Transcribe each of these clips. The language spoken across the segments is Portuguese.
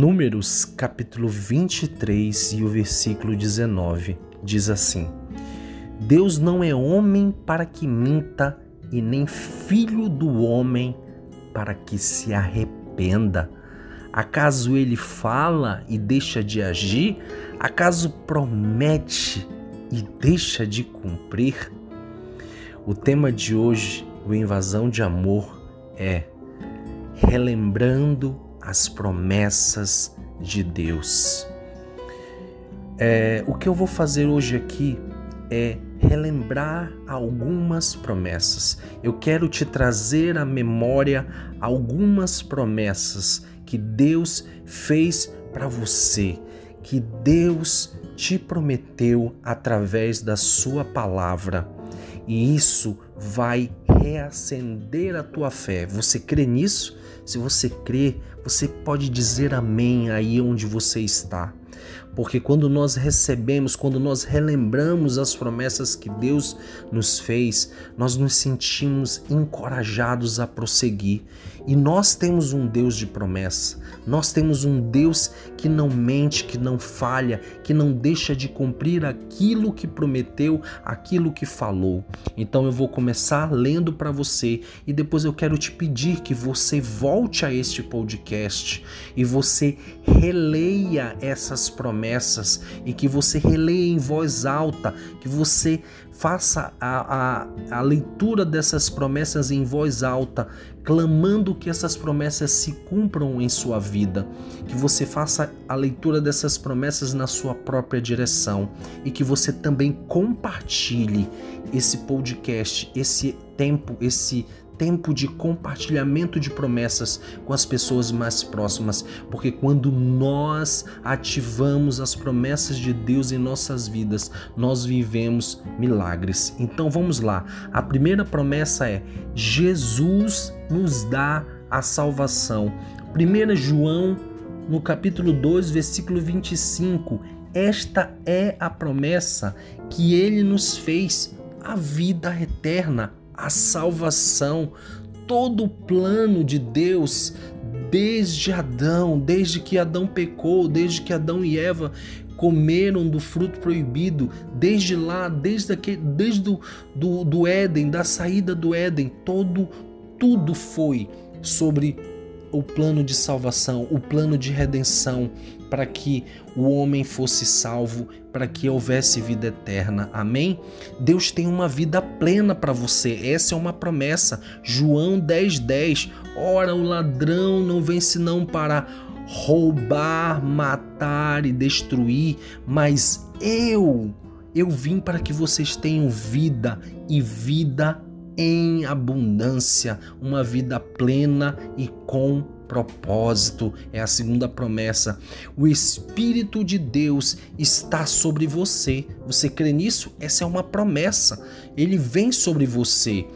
Números capítulo 23 e o versículo 19 diz assim: Deus não é homem para que minta, e nem filho do homem para que se arrependa. Acaso ele fala e deixa de agir? Acaso promete e deixa de cumprir? O tema de hoje, o Invasão de Amor, é relembrando as promessas de Deus. É, o que eu vou fazer hoje aqui é relembrar algumas promessas. Eu quero te trazer à memória algumas promessas que Deus fez para você, que Deus te prometeu através da sua palavra. E isso vai reacender a tua fé. Você crê nisso? Se você crê, você pode dizer amém aí onde você está. Porque quando nós recebemos, quando nós relembramos as promessas que Deus nos fez, nós nos sentimos encorajados a prosseguir. E nós temos um Deus de promessa. Nós temos um Deus que não mente, que não falha, que não deixa de cumprir aquilo que prometeu, aquilo que falou. Então eu vou começar lendo para você e depois eu quero te pedir que você volte a este podcast e você releia essas promessas e que você releia em voz alta, que você faça a, a, a leitura dessas promessas em voz alta, clamando que essas promessas se cumpram em sua vida, que você faça a leitura dessas promessas na sua própria direção e que você também compartilhe esse podcast, esse tempo, esse tempo de compartilhamento de promessas com as pessoas mais próximas, porque quando nós ativamos as promessas de Deus em nossas vidas, nós vivemos milagres. Então vamos lá. A primeira promessa é: Jesus nos dá a salvação. 1 João, no capítulo 2, versículo 25, esta é a promessa que ele nos fez, a vida eterna a salvação, todo o plano de Deus desde Adão, desde que Adão pecou, desde que Adão e Eva comeram do fruto proibido, desde lá, desde, aquele, desde do, do, do Éden, da saída do Éden, todo, tudo foi sobre o plano de salvação, o plano de redenção, para que o homem fosse salvo, para que houvesse vida eterna. Amém? Deus tem uma vida plena para você. Essa é uma promessa. João 10:10. 10. Ora, o ladrão não vem senão para roubar, matar e destruir, mas eu eu vim para que vocês tenham vida e vida em abundância, uma vida plena e com propósito. É a segunda promessa. O Espírito de Deus está sobre você. Você crê nisso? Essa é uma promessa. Ele vem sobre você.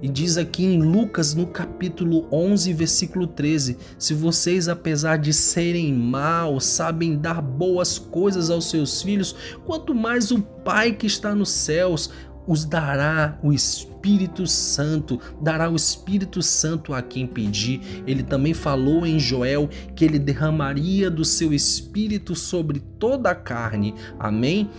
E diz aqui em Lucas, no capítulo 11, versículo 13: Se vocês, apesar de serem maus, sabem dar boas coisas aos seus filhos, quanto mais o Pai que está nos céus os dará o Espírito Santo, dará o Espírito Santo a quem pedir. Ele também falou em Joel que ele derramaria do seu espírito sobre toda a carne. Amém?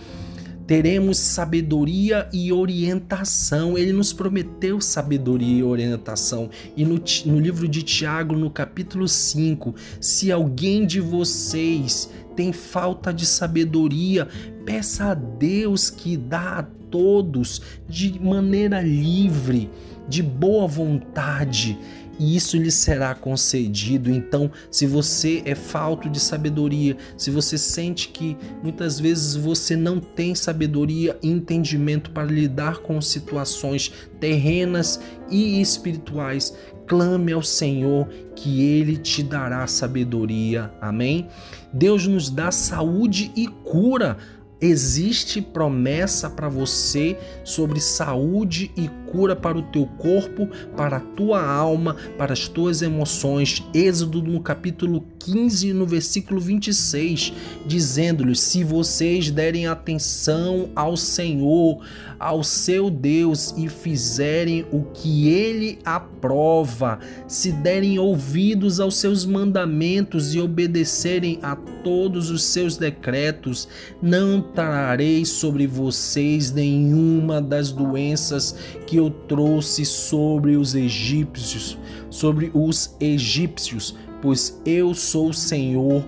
teremos sabedoria e orientação. Ele nos prometeu sabedoria e orientação. E no, no, livro de Tiago, no capítulo 5, se alguém de vocês tem falta de sabedoria, peça a Deus que dá a todos de maneira livre, de boa vontade, e isso lhe será concedido. Então, se você é falto de sabedoria, se você sente que muitas vezes você não tem sabedoria e entendimento para lidar com situações terrenas e espirituais, clame ao Senhor que ele te dará sabedoria. Amém? Deus nos dá saúde e cura Existe promessa para você sobre saúde e cura para o teu corpo, para a tua alma, para as tuas emoções. Êxodo no capítulo 15, no versículo 26, dizendo-lhes: Se vocês derem atenção ao Senhor, ao seu Deus e fizerem o que ele aprova, se derem ouvidos aos seus mandamentos e obedecerem a todos os seus decretos, não trarei sobre vocês nenhuma das doenças que eu trouxe sobre os egípcios, sobre os egípcios, pois eu sou o Senhor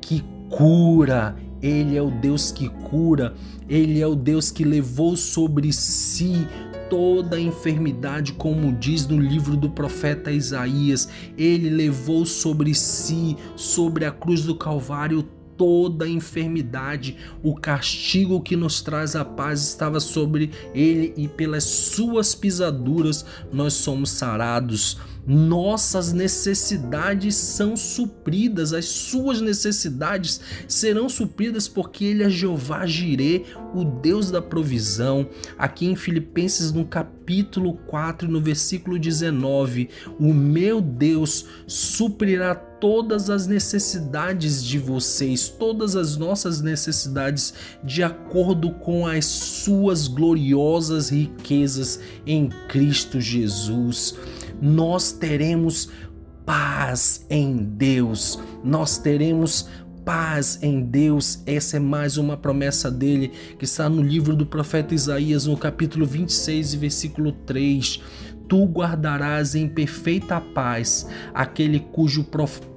que cura. Ele é o Deus que cura, ele é o Deus que levou sobre si toda a enfermidade, como diz no livro do profeta Isaías. Ele levou sobre si, sobre a cruz do Calvário, toda enfermidade, o castigo que nos traz a paz estava sobre ele e pelas suas pisaduras nós somos sarados. Nossas necessidades são supridas, as suas necessidades serão supridas porque ele é Jeová Jireh, o Deus da provisão. Aqui em Filipenses no capítulo 4, no versículo 19, o meu Deus suprirá todas as necessidades de vocês, todas as nossas necessidades, de acordo com as suas gloriosas riquezas em Cristo Jesus. Nós teremos paz em Deus, nós teremos paz em Deus. Essa é mais uma promessa dele que está no livro do profeta Isaías, no capítulo 26, versículo 3 tu guardarás em perfeita paz aquele cujo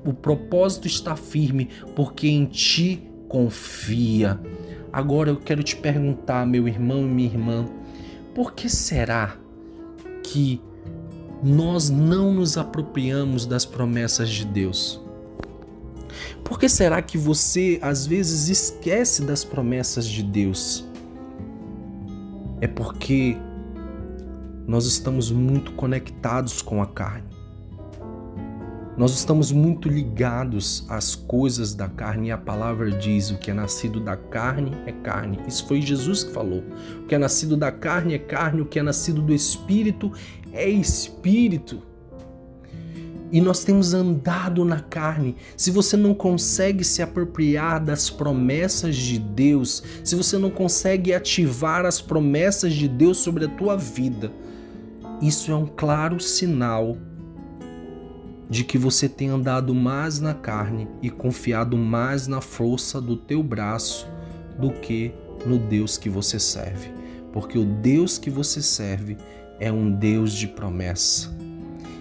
o propósito está firme, porque em ti confia. Agora eu quero te perguntar, meu irmão e minha irmã, por que será que nós não nos apropriamos das promessas de Deus? Por que será que você às vezes esquece das promessas de Deus? É porque nós estamos muito conectados com a carne. Nós estamos muito ligados às coisas da carne e a palavra diz: o que é nascido da carne é carne. Isso foi Jesus que falou. O que é nascido da carne é carne, o que é nascido do espírito é espírito. E nós temos andado na carne. Se você não consegue se apropriar das promessas de Deus, se você não consegue ativar as promessas de Deus sobre a tua vida, isso é um claro sinal de que você tem andado mais na carne e confiado mais na força do teu braço do que no Deus que você serve. Porque o Deus que você serve é um Deus de promessa.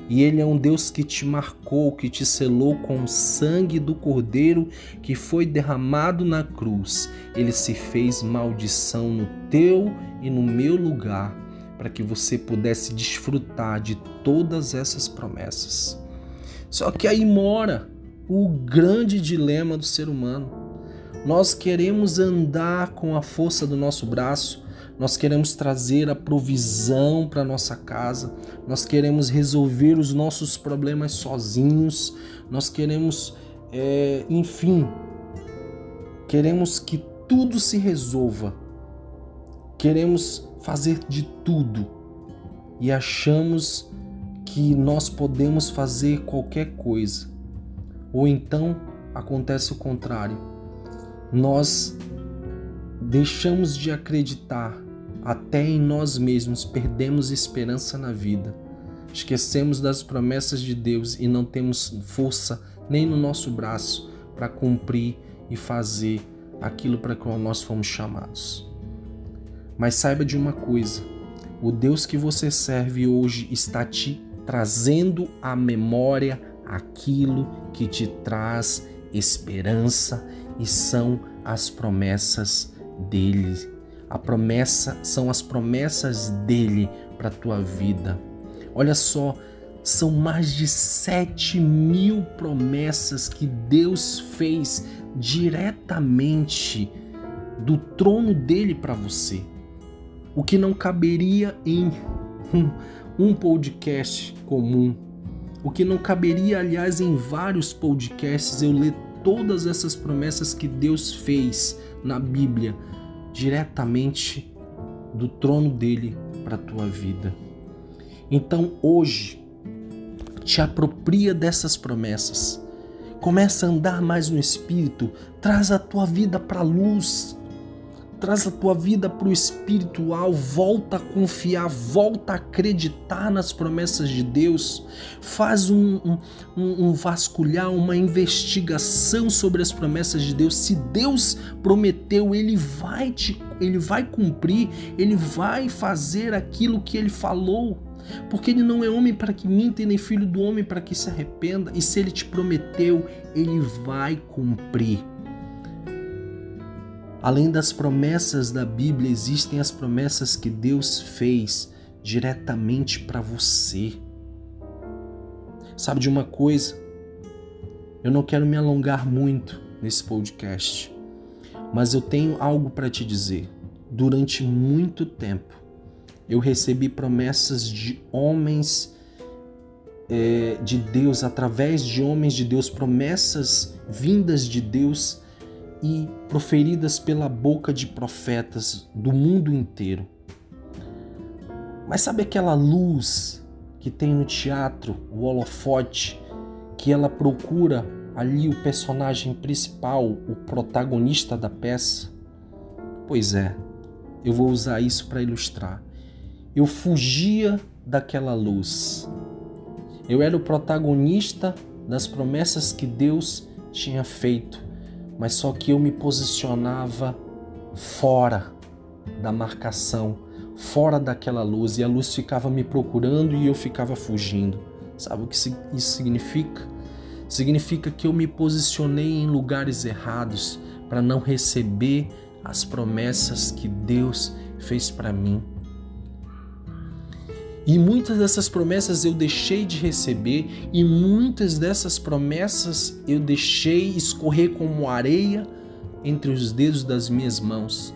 E ele é um Deus que te marcou, que te selou com o sangue do Cordeiro que foi derramado na cruz. Ele se fez maldição no teu e no meu lugar para que você pudesse desfrutar de todas essas promessas. Só que aí mora o grande dilema do ser humano. Nós queremos andar com a força do nosso braço, nós queremos trazer a provisão para nossa casa, nós queremos resolver os nossos problemas sozinhos, nós queremos, é, enfim, queremos que tudo se resolva, queremos fazer de tudo e achamos que nós podemos fazer qualquer coisa. Ou então acontece o contrário. Nós deixamos de acreditar até em nós mesmos, perdemos esperança na vida. Esquecemos das promessas de Deus e não temos força nem no nosso braço para cumprir e fazer aquilo para que nós fomos chamados. Mas saiba de uma coisa: o Deus que você serve hoje está te trazendo à memória aquilo que te traz esperança e são as promessas dele. A promessa são as promessas dele para a tua vida. Olha só, são mais de sete mil promessas que Deus fez diretamente do trono dele para você o que não caberia em um podcast comum, o que não caberia, aliás, em vários podcasts, eu ler todas essas promessas que Deus fez na Bíblia diretamente do trono dele para a tua vida. Então hoje, te apropria dessas promessas. Começa a andar mais no Espírito, traz a tua vida para a luz, traz a tua vida para o espiritual, volta a confiar, volta a acreditar nas promessas de Deus, faz um, um, um, vasculhar, uma investigação sobre as promessas de Deus. Se Deus prometeu, Ele vai te, Ele vai cumprir, Ele vai fazer aquilo que Ele falou. Porque ele não é homem para que minta e nem filho do homem para que se arrependa. E se ele te prometeu, ele vai cumprir. Além das promessas da Bíblia, existem as promessas que Deus fez diretamente para você. Sabe de uma coisa? Eu não quero me alongar muito nesse podcast, mas eu tenho algo para te dizer. Durante muito tempo, eu recebi promessas de homens é, de Deus, através de homens de Deus, promessas vindas de Deus e proferidas pela boca de profetas do mundo inteiro. Mas sabe aquela luz que tem no teatro, o holofote, que ela procura ali o personagem principal, o protagonista da peça? Pois é, eu vou usar isso para ilustrar. Eu fugia daquela luz. Eu era o protagonista das promessas que Deus tinha feito, mas só que eu me posicionava fora da marcação, fora daquela luz, e a luz ficava me procurando e eu ficava fugindo. Sabe o que isso significa? Significa que eu me posicionei em lugares errados para não receber as promessas que Deus fez para mim. E muitas dessas promessas eu deixei de receber, e muitas dessas promessas eu deixei escorrer como areia entre os dedos das minhas mãos.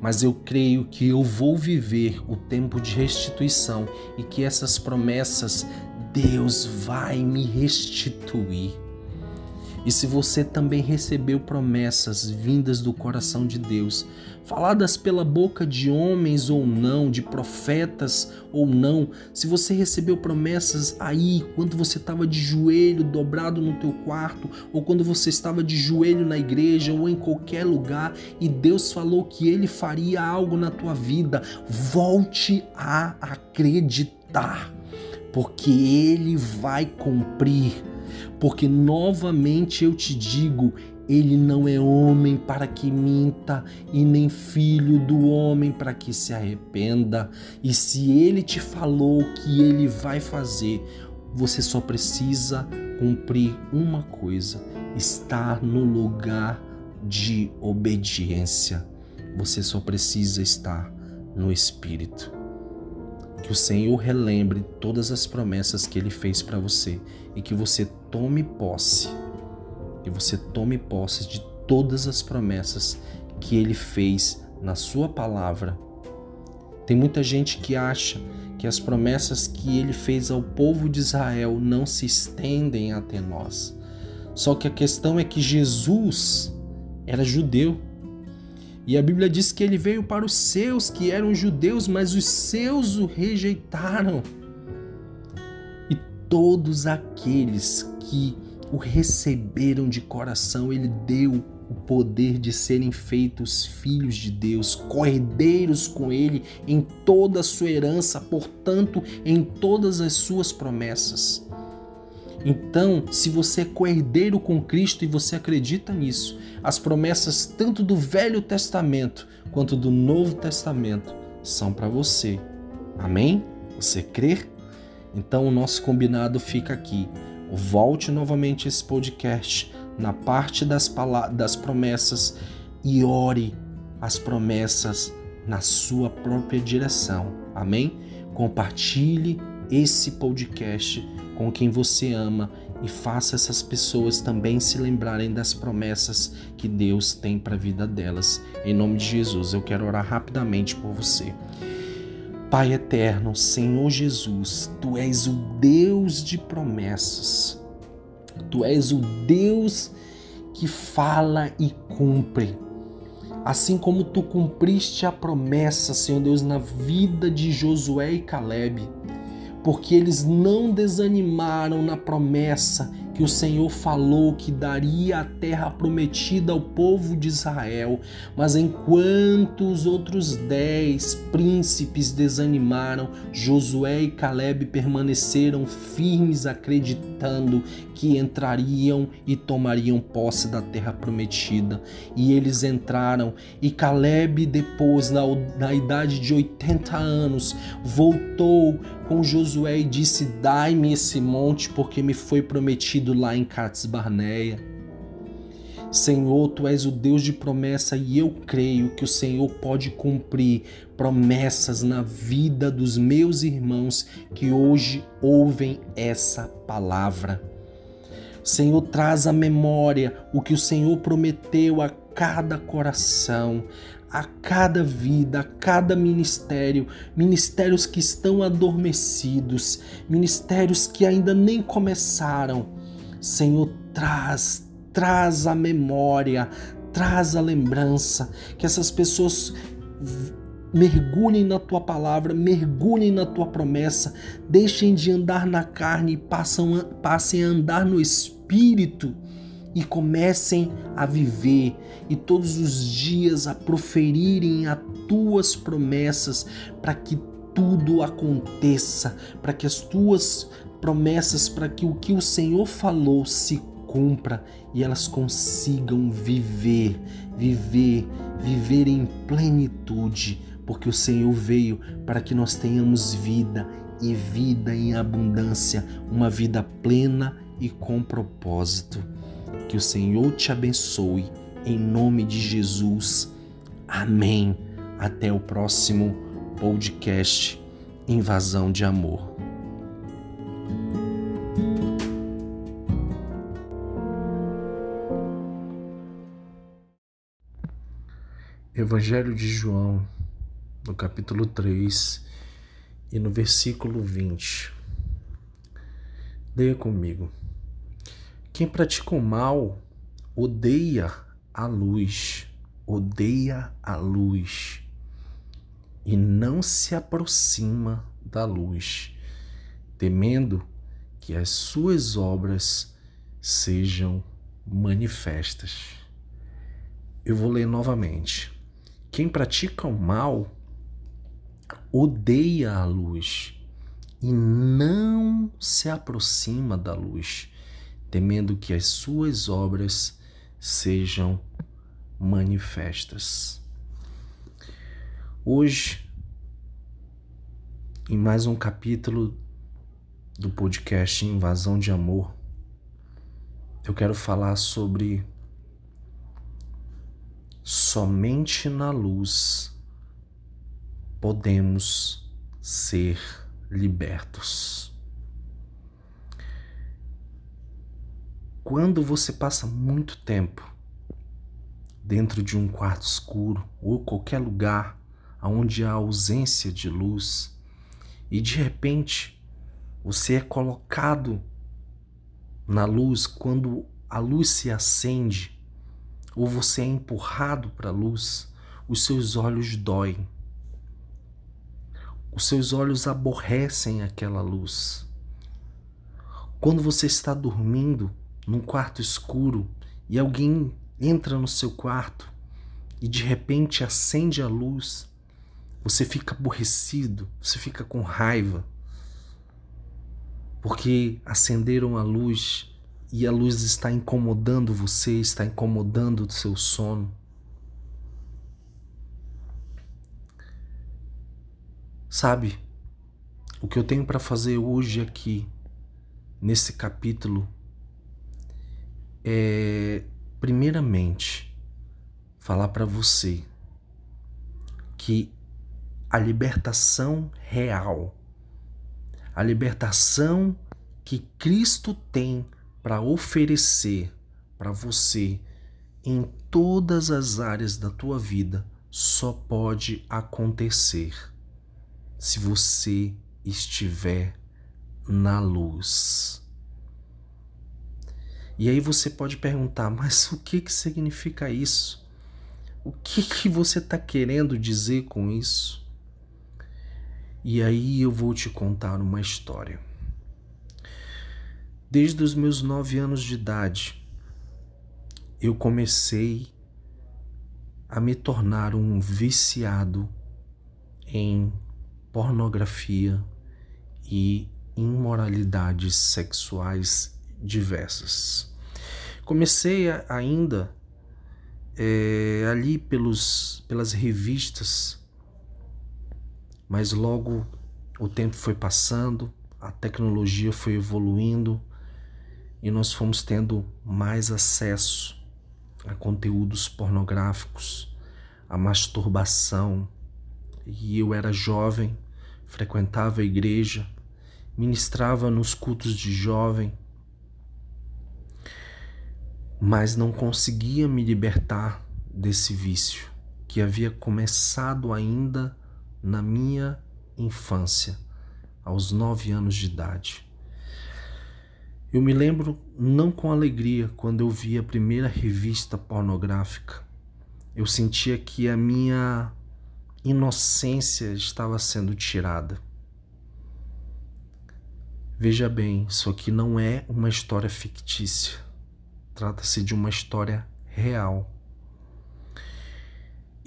Mas eu creio que eu vou viver o tempo de restituição e que essas promessas Deus vai me restituir. E se você também recebeu promessas vindas do coração de Deus, faladas pela boca de homens ou não, de profetas ou não, se você recebeu promessas aí quando você estava de joelho dobrado no teu quarto, ou quando você estava de joelho na igreja ou em qualquer lugar e Deus falou que ele faria algo na tua vida, volte a acreditar, porque ele vai cumprir. Porque novamente eu te digo, ele não é homem para que minta, e nem filho do homem para que se arrependa. E se ele te falou que ele vai fazer, você só precisa cumprir uma coisa: estar no lugar de obediência. Você só precisa estar no Espírito. Que o Senhor relembre todas as promessas que ele fez para você e que você tome posse. Que você tome posse de todas as promessas que ele fez na sua palavra. Tem muita gente que acha que as promessas que ele fez ao povo de Israel não se estendem até nós. Só que a questão é que Jesus era judeu. E a Bíblia diz que ele veio para os seus que eram judeus, mas os seus o rejeitaram. E todos aqueles que o receberam de coração, ele deu o poder de serem feitos filhos de Deus, cordeiros com ele em toda a sua herança, portanto, em todas as suas promessas. Então, se você é coerdeiro com Cristo e você acredita nisso, as promessas tanto do Velho Testamento quanto do Novo Testamento são para você. Amém? Você crê? Então o nosso combinado fica aqui. Volte novamente esse podcast na parte das, das promessas e ore as promessas na sua própria direção. Amém? Compartilhe esse podcast com quem você ama e faça essas pessoas também se lembrarem das promessas que Deus tem para a vida delas. Em nome de Jesus, eu quero orar rapidamente por você. Pai eterno, Senhor Jesus, tu és o Deus de promessas. Tu és o Deus que fala e cumpre. Assim como tu cumpriste a promessa, Senhor Deus, na vida de Josué e Caleb, porque eles não desanimaram na promessa que o Senhor falou que daria a terra prometida ao povo de Israel, mas enquanto os outros dez príncipes desanimaram, Josué e Caleb permaneceram firmes, acreditando que entrariam e tomariam posse da terra prometida. E eles entraram, e Caleb, depois, na, na idade de 80 anos, voltou com Josué e disse: Dai-me esse monte, porque me foi prometido lá em Cades Barneia. Senhor, tu és o Deus de promessa e eu creio que o Senhor pode cumprir promessas na vida dos meus irmãos que hoje ouvem essa palavra. Senhor, traz à memória o que o Senhor prometeu a cada coração, a cada vida, a cada ministério, ministérios que estão adormecidos, ministérios que ainda nem começaram. Senhor, traz, traz a memória, traz a lembrança, que essas pessoas mergulhem na tua palavra, mergulhem na tua promessa, deixem de andar na carne e passam, passem a andar no espírito e comecem a viver e todos os dias a proferirem as tuas promessas para que tudo aconteça, para que as tuas promessas, para que o que o Senhor falou se cumpra e elas consigam viver, viver, viver em plenitude, porque o Senhor veio para que nós tenhamos vida e vida em abundância, uma vida plena e com propósito. Que o Senhor te abençoe, em nome de Jesus. Amém. Até o próximo podcast Invasão de Amor. Evangelho de João, no capítulo 3 e no versículo 20. Leia comigo. Quem pratica o mal odeia a luz, odeia a luz e não se aproxima da luz, temendo que as suas obras sejam manifestas. Eu vou ler novamente. Quem pratica o mal odeia a luz e não se aproxima da luz temendo que as suas obras sejam manifestas. Hoje, em mais um capítulo do podcast Invasão de Amor, eu quero falar sobre somente na luz podemos ser libertos. Quando você passa muito tempo dentro de um quarto escuro ou qualquer lugar onde há ausência de luz e de repente você é colocado na luz quando a luz se acende ou você é empurrado para a luz, os seus olhos doem. Os seus olhos aborrecem aquela luz. Quando você está dormindo, num quarto escuro e alguém entra no seu quarto e de repente acende a luz, você fica aborrecido, você fica com raiva, porque acenderam a luz e a luz está incomodando você, está incomodando o seu sono. Sabe, o que eu tenho para fazer hoje aqui, nesse capítulo é, primeiramente, falar para você que a libertação real, a libertação que Cristo tem para oferecer para você em todas as áreas da tua vida só pode acontecer se você estiver na luz. E aí você pode perguntar, mas o que, que significa isso? O que, que você está querendo dizer com isso? E aí eu vou te contar uma história. Desde os meus nove anos de idade, eu comecei a me tornar um viciado em pornografia e imoralidades sexuais diversas. Comecei ainda é, ali pelos, pelas revistas, mas logo o tempo foi passando, a tecnologia foi evoluindo e nós fomos tendo mais acesso a conteúdos pornográficos, a masturbação. E eu era jovem, frequentava a igreja, ministrava nos cultos de jovem, mas não conseguia me libertar desse vício que havia começado ainda na minha infância, aos nove anos de idade. Eu me lembro não com alegria quando eu vi a primeira revista pornográfica. Eu sentia que a minha inocência estava sendo tirada. Veja bem, isso aqui não é uma história fictícia. Trata-se de uma história real.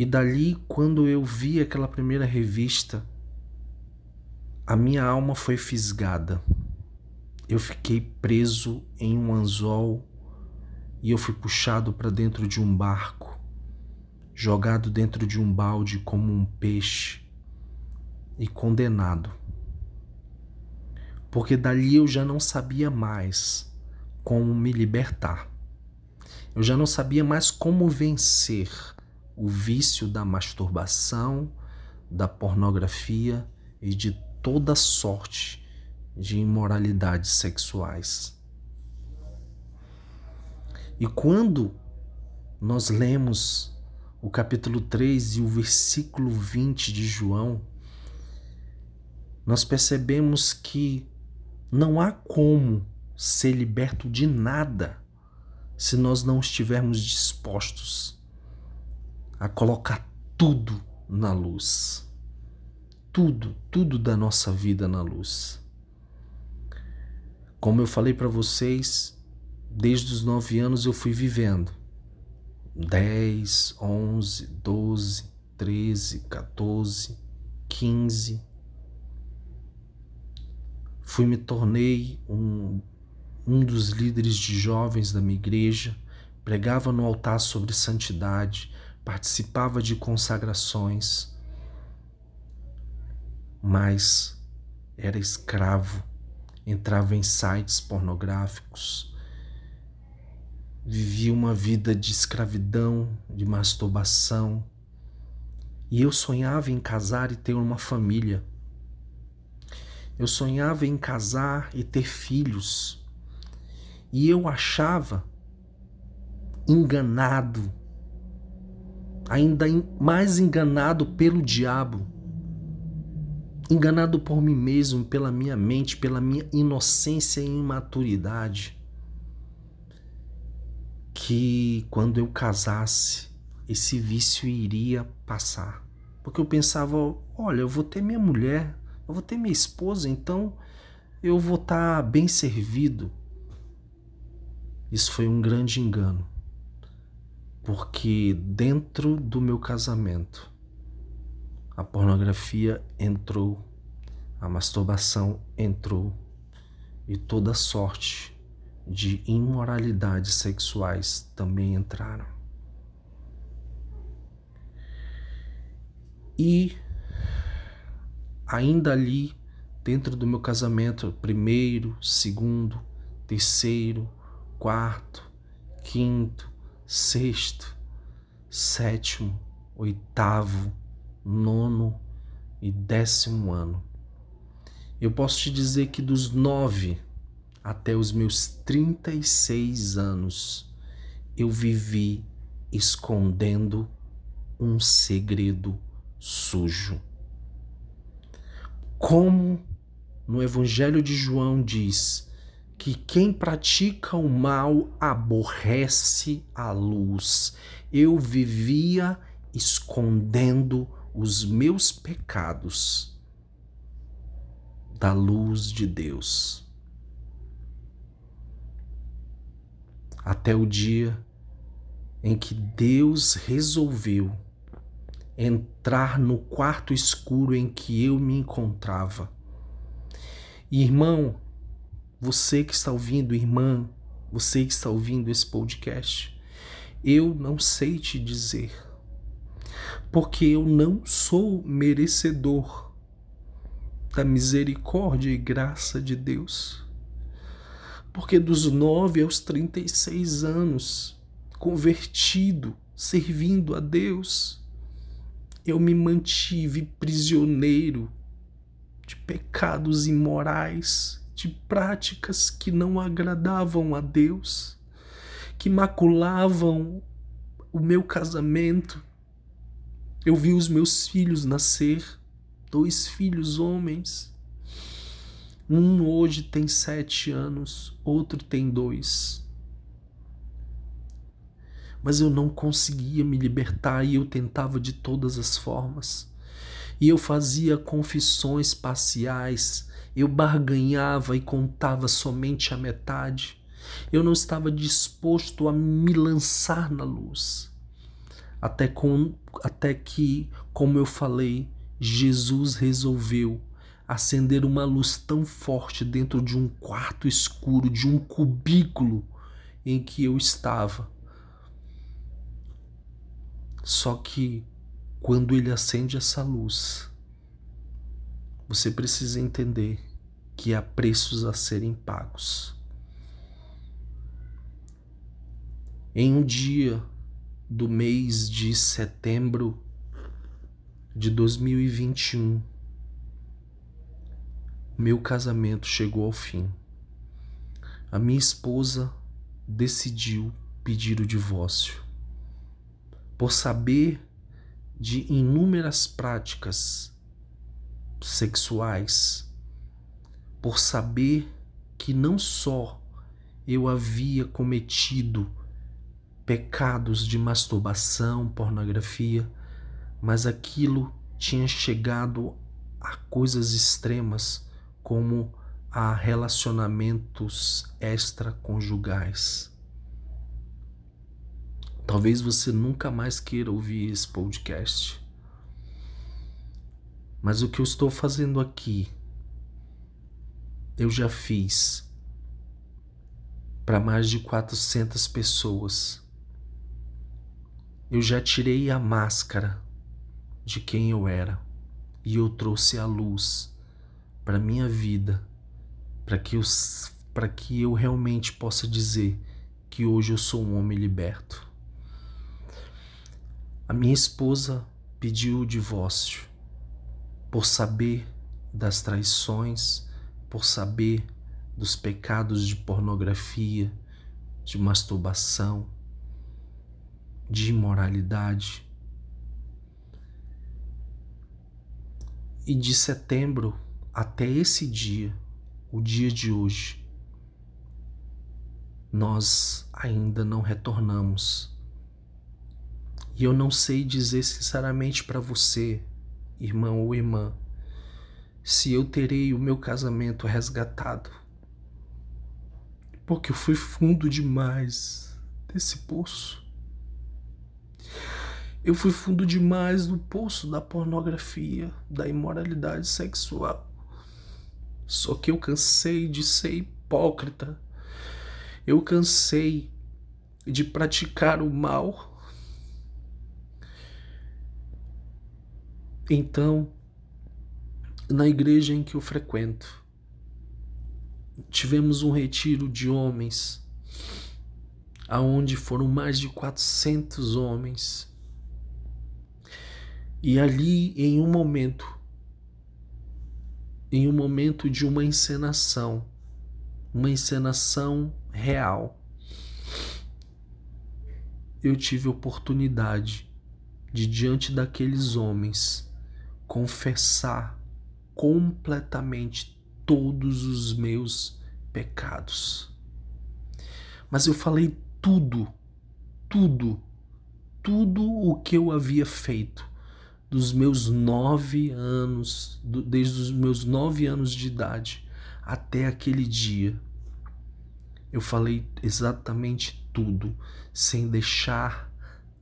E dali, quando eu vi aquela primeira revista, a minha alma foi fisgada eu fiquei preso em um anzol e eu fui puxado para dentro de um barco, jogado dentro de um balde como um peixe e condenado. Porque dali eu já não sabia mais como me libertar. Eu já não sabia mais como vencer o vício da masturbação, da pornografia e de toda sorte de imoralidades sexuais. E quando nós lemos o capítulo 3 e o versículo 20 de João, nós percebemos que não há como ser liberto de nada se nós não estivermos dispostos a colocar tudo na luz. Tudo, tudo da nossa vida na luz. Como eu falei para vocês, desde os nove anos eu fui vivendo. 10, 11, 12, 13, 14, 15. Fui me tornei um, um dos líderes de jovens da minha igreja, pregava no altar sobre santidade, participava de consagrações, mas era escravo entrava em sites pornográficos, vivia uma vida de escravidão, de masturbação. E eu sonhava em casar e ter uma família. Eu sonhava em casar e ter filhos. E eu achava enganado, ainda mais enganado pelo diabo enganado por mim mesmo, pela minha mente, pela minha inocência e imaturidade, que quando eu casasse, esse vício iria passar. Porque eu pensava, olha, eu vou ter minha mulher, eu vou ter minha esposa, então eu vou estar tá bem servido. Isso foi um grande engano. Porque dentro do meu casamento, a pornografia entrou, a masturbação entrou e toda sorte de imoralidades sexuais também entraram. E ainda ali, dentro do meu casamento, primeiro, segundo, terceiro, quarto, quinto, sexto, sétimo, oitavo, nono e décimo ano. Eu posso te dizer que dos nove até os meus 36 anos, eu vivi escondendo um segredo sujo. Como no Evangelho de João diz que quem pratica o mal aborrece a luz. Eu vivia escondendo os meus pecados da luz de Deus. Até o dia em que Deus resolveu entrar no quarto escuro em que eu me encontrava. Irmão, você que está ouvindo, irmã, você que está ouvindo esse podcast, eu não sei te dizer, porque eu não sou merecedor da misericórdia e graça de Deus. Porque dos nove aos trinta e seis anos, convertido, servindo a Deus, eu me mantive prisioneiro de pecados imorais de práticas que não agradavam a Deus, que maculavam o meu casamento. Eu vi os meus filhos nascer, dois filhos homens. Um hoje tem sete anos, outro tem dois. Mas eu não conseguia me libertar e eu tentava de todas as formas. E eu fazia confissões parciais, eu barganhava e contava somente a metade. Eu não estava disposto a me lançar na luz. Até, com, até que, como eu falei, Jesus resolveu acender uma luz tão forte dentro de um quarto escuro, de um cubículo em que eu estava. Só que quando ele acende essa luz, você precisa entender que há preços a serem pagos. Em um dia do mês de setembro de 2021, meu casamento chegou ao fim. A minha esposa decidiu pedir o divórcio por saber de inúmeras práticas sexuais, por saber que não só eu havia cometido pecados de masturbação, pornografia, mas aquilo tinha chegado a coisas extremas como a relacionamentos extraconjugais. Talvez você nunca mais queira ouvir esse podcast. Mas o que eu estou fazendo aqui, eu já fiz para mais de 400 pessoas. Eu já tirei a máscara de quem eu era e eu trouxe a luz para minha vida, para que eu para que eu realmente possa dizer que hoje eu sou um homem liberto. A minha esposa pediu o divórcio por saber das traições, por saber dos pecados de pornografia, de masturbação, de imoralidade. E de setembro até esse dia, o dia de hoje, nós ainda não retornamos. E eu não sei dizer sinceramente para você irmão ou irmã, se eu terei o meu casamento resgatado. Porque eu fui fundo demais desse poço. Eu fui fundo demais no poço da pornografia, da imoralidade sexual. Só que eu cansei de ser hipócrita. Eu cansei de praticar o mal Então, na igreja em que eu frequento, tivemos um retiro de homens, aonde foram mais de 400 homens. E ali, em um momento, em um momento de uma encenação, uma encenação real, eu tive oportunidade de diante daqueles homens confessar completamente todos os meus pecados. Mas eu falei tudo, tudo, tudo o que eu havia feito dos meus nove anos, desde os meus nove anos de idade até aquele dia. Eu falei exatamente tudo, sem deixar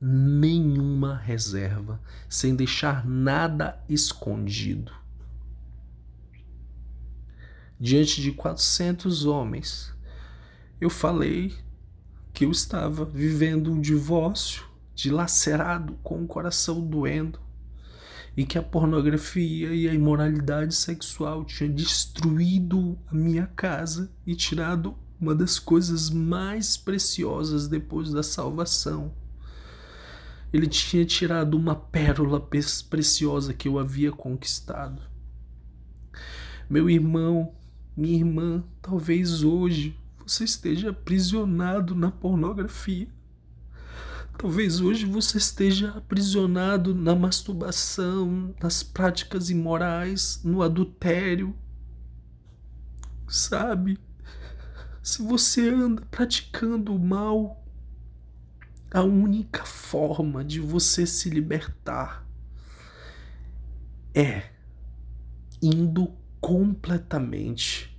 nenhuma reserva, sem deixar nada escondido. Diante de 400 homens, eu falei que eu estava vivendo um divórcio, dilacerado, com o coração doendo, e que a pornografia e a imoralidade sexual tinham destruído a minha casa e tirado uma das coisas mais preciosas depois da salvação. Ele tinha tirado uma pérola preciosa que eu havia conquistado. Meu irmão, minha irmã, talvez hoje você esteja aprisionado na pornografia. Talvez hoje você esteja aprisionado na masturbação, nas práticas imorais, no adultério. Sabe? Se você anda praticando o mal, a única forma de você se libertar é indo completamente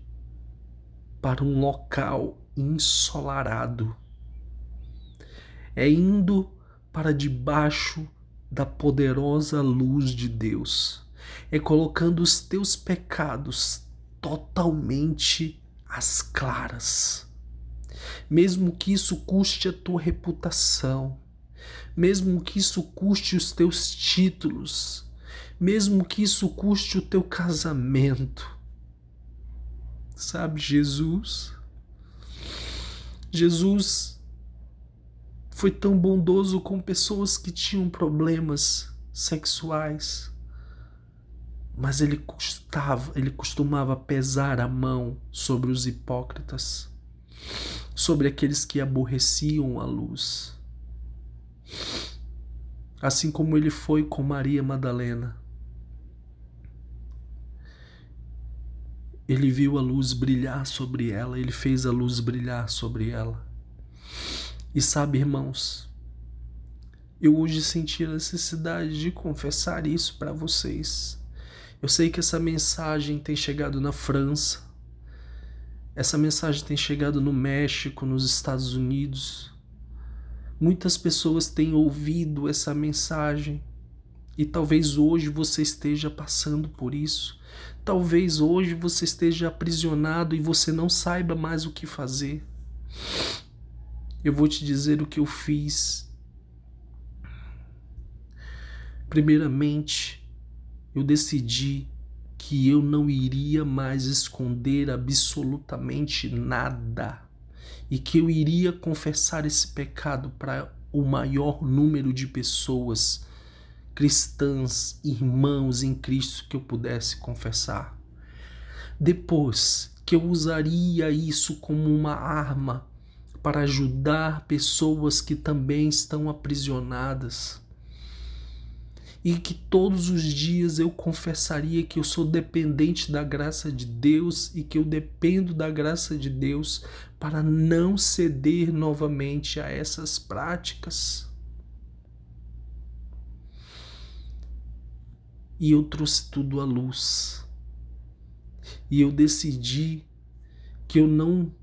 para um local ensolarado é indo para debaixo da poderosa luz de Deus, é colocando os teus pecados totalmente às claras. Mesmo que isso custe a tua reputação, mesmo que isso custe os teus títulos, mesmo que isso custe o teu casamento. Sabe, Jesus? Jesus foi tão bondoso com pessoas que tinham problemas sexuais. Mas ele custava, ele costumava pesar a mão sobre os hipócritas, sobre aqueles que aborreciam a luz. Assim como ele foi com Maria Madalena. Ele viu a luz brilhar sobre ela, ele fez a luz brilhar sobre ela. E sabe, irmãos, eu hoje senti a necessidade de confessar isso para vocês. Eu sei que essa mensagem tem chegado na França, essa mensagem tem chegado no México, nos Estados Unidos. Muitas pessoas têm ouvido essa mensagem e talvez hoje você esteja passando por isso. Talvez hoje você esteja aprisionado e você não saiba mais o que fazer eu vou te dizer o que eu fiz. Primeiramente, eu decidi que eu não iria mais esconder absolutamente nada e que eu iria confessar esse pecado para o maior número de pessoas cristãs, irmãos em Cristo que eu pudesse confessar. Depois que eu usaria isso como uma arma para ajudar pessoas que também estão aprisionadas. E que todos os dias eu confessaria que eu sou dependente da graça de Deus e que eu dependo da graça de Deus para não ceder novamente a essas práticas. E eu trouxe tudo à luz. E eu decidi que eu não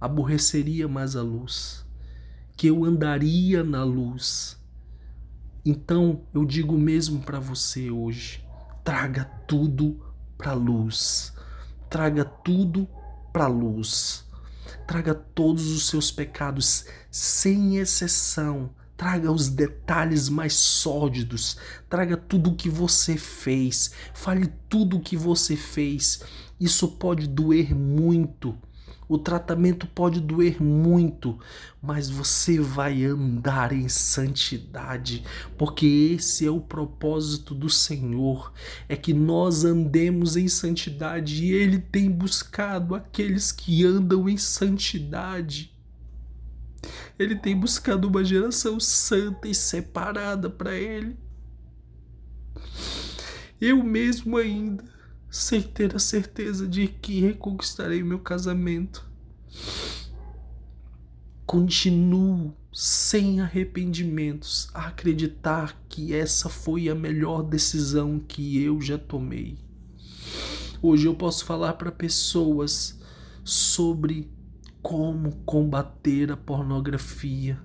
aborreceria mais a luz, que eu andaria na luz. Então eu digo mesmo para você hoje: traga tudo para luz, traga tudo para luz, traga todos os seus pecados sem exceção. Traga os detalhes mais sórdidos, traga tudo o que você fez, fale tudo o que você fez. Isso pode doer muito, o tratamento pode doer muito, mas você vai andar em santidade, porque esse é o propósito do Senhor, é que nós andemos em santidade e ele tem buscado aqueles que andam em santidade. Ele tem buscado uma geração santa e separada para ele. Eu mesmo ainda sem ter a certeza de que reconquistarei meu casamento. Continuo sem arrependimentos a acreditar que essa foi a melhor decisão que eu já tomei. Hoje eu posso falar para pessoas sobre como combater a pornografia.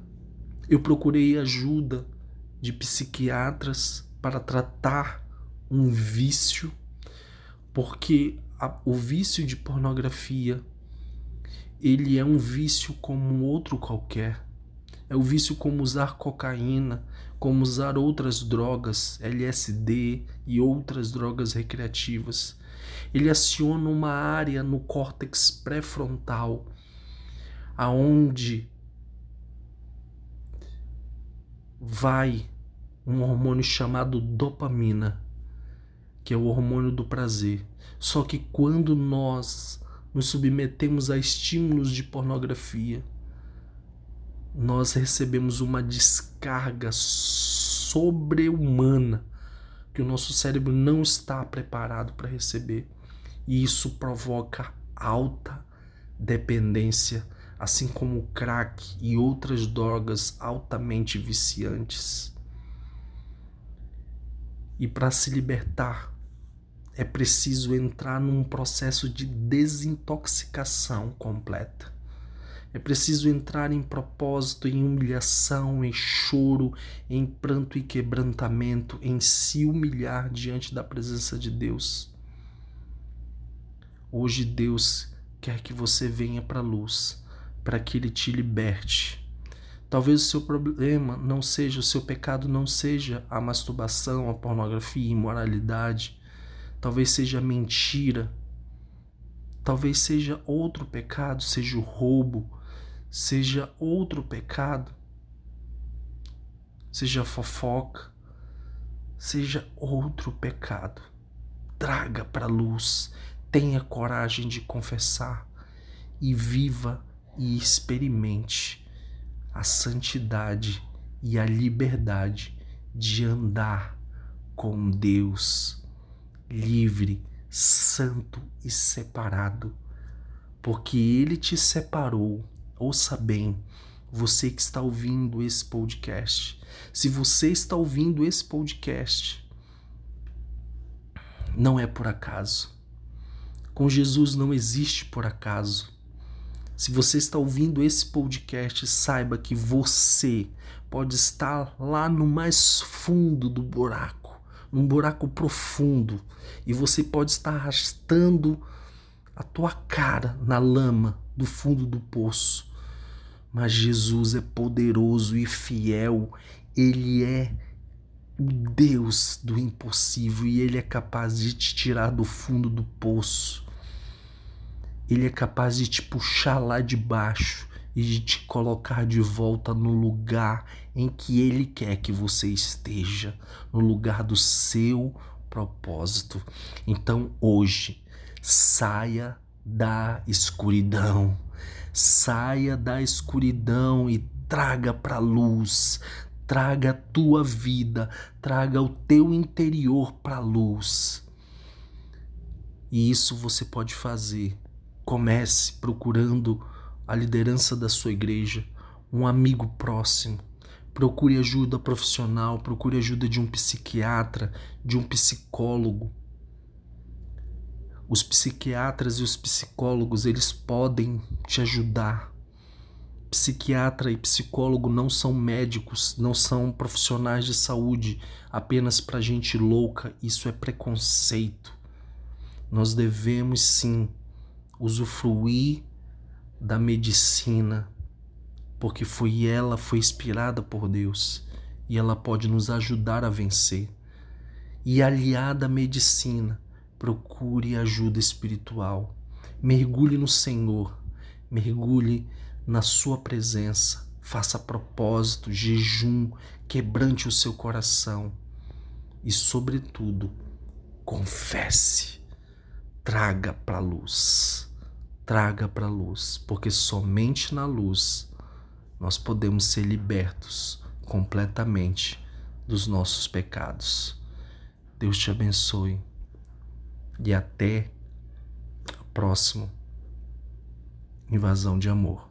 Eu procurei ajuda de psiquiatras para tratar um vício, porque a, o vício de pornografia ele é um vício como outro qualquer. É o vício como usar cocaína, como usar outras drogas, LSD e outras drogas recreativas. Ele aciona uma área no córtex pré-frontal, aonde vai um hormônio chamado dopamina, que é o hormônio do prazer. Só que quando nós nos submetemos a estímulos de pornografia, nós recebemos uma descarga sobre-humana que o nosso cérebro não está preparado para receber. E isso provoca alta dependência assim como o crack e outras drogas altamente viciantes. E para se libertar, é preciso entrar num processo de desintoxicação completa. É preciso entrar em propósito, em humilhação, em choro, em pranto e quebrantamento, em se humilhar diante da presença de Deus. Hoje Deus quer que você venha para a luz para que ele te liberte. Talvez o seu problema não seja, o seu pecado não seja a masturbação, a pornografia, a imoralidade. Talvez seja a mentira. Talvez seja outro pecado, seja o roubo, seja outro pecado. Seja a fofoca, seja outro pecado. Traga para a luz, tenha coragem de confessar e viva e experimente a santidade e a liberdade de andar com Deus livre, santo e separado, porque Ele te separou. Ouça bem, você que está ouvindo esse podcast. Se você está ouvindo esse podcast, não é por acaso. Com Jesus não existe por acaso. Se você está ouvindo esse podcast, saiba que você pode estar lá no mais fundo do buraco, num buraco profundo, e você pode estar arrastando a tua cara na lama do fundo do poço. Mas Jesus é poderoso e fiel, ele é o Deus do impossível e ele é capaz de te tirar do fundo do poço ele é capaz de te puxar lá de baixo e de te colocar de volta no lugar em que ele quer que você esteja, no lugar do seu propósito. Então hoje, saia da escuridão. Saia da escuridão e traga para a luz, traga a tua vida, traga o teu interior para a luz. E isso você pode fazer Comece procurando a liderança da sua igreja, um amigo próximo. Procure ajuda profissional, procure ajuda de um psiquiatra, de um psicólogo. Os psiquiatras e os psicólogos, eles podem te ajudar. Psiquiatra e psicólogo não são médicos, não são profissionais de saúde apenas para gente louca. Isso é preconceito. Nós devemos sim usufruir da medicina, porque foi ela foi inspirada por Deus e ela pode nos ajudar a vencer. E aliada à medicina, procure ajuda espiritual. Mergulhe no Senhor, mergulhe na sua presença, faça propósito, jejum, quebrante o seu coração e, sobretudo, confesse, traga para a luz traga para a luz, porque somente na luz nós podemos ser libertos completamente dos nossos pecados. Deus te abençoe e até o próximo invasão de amor.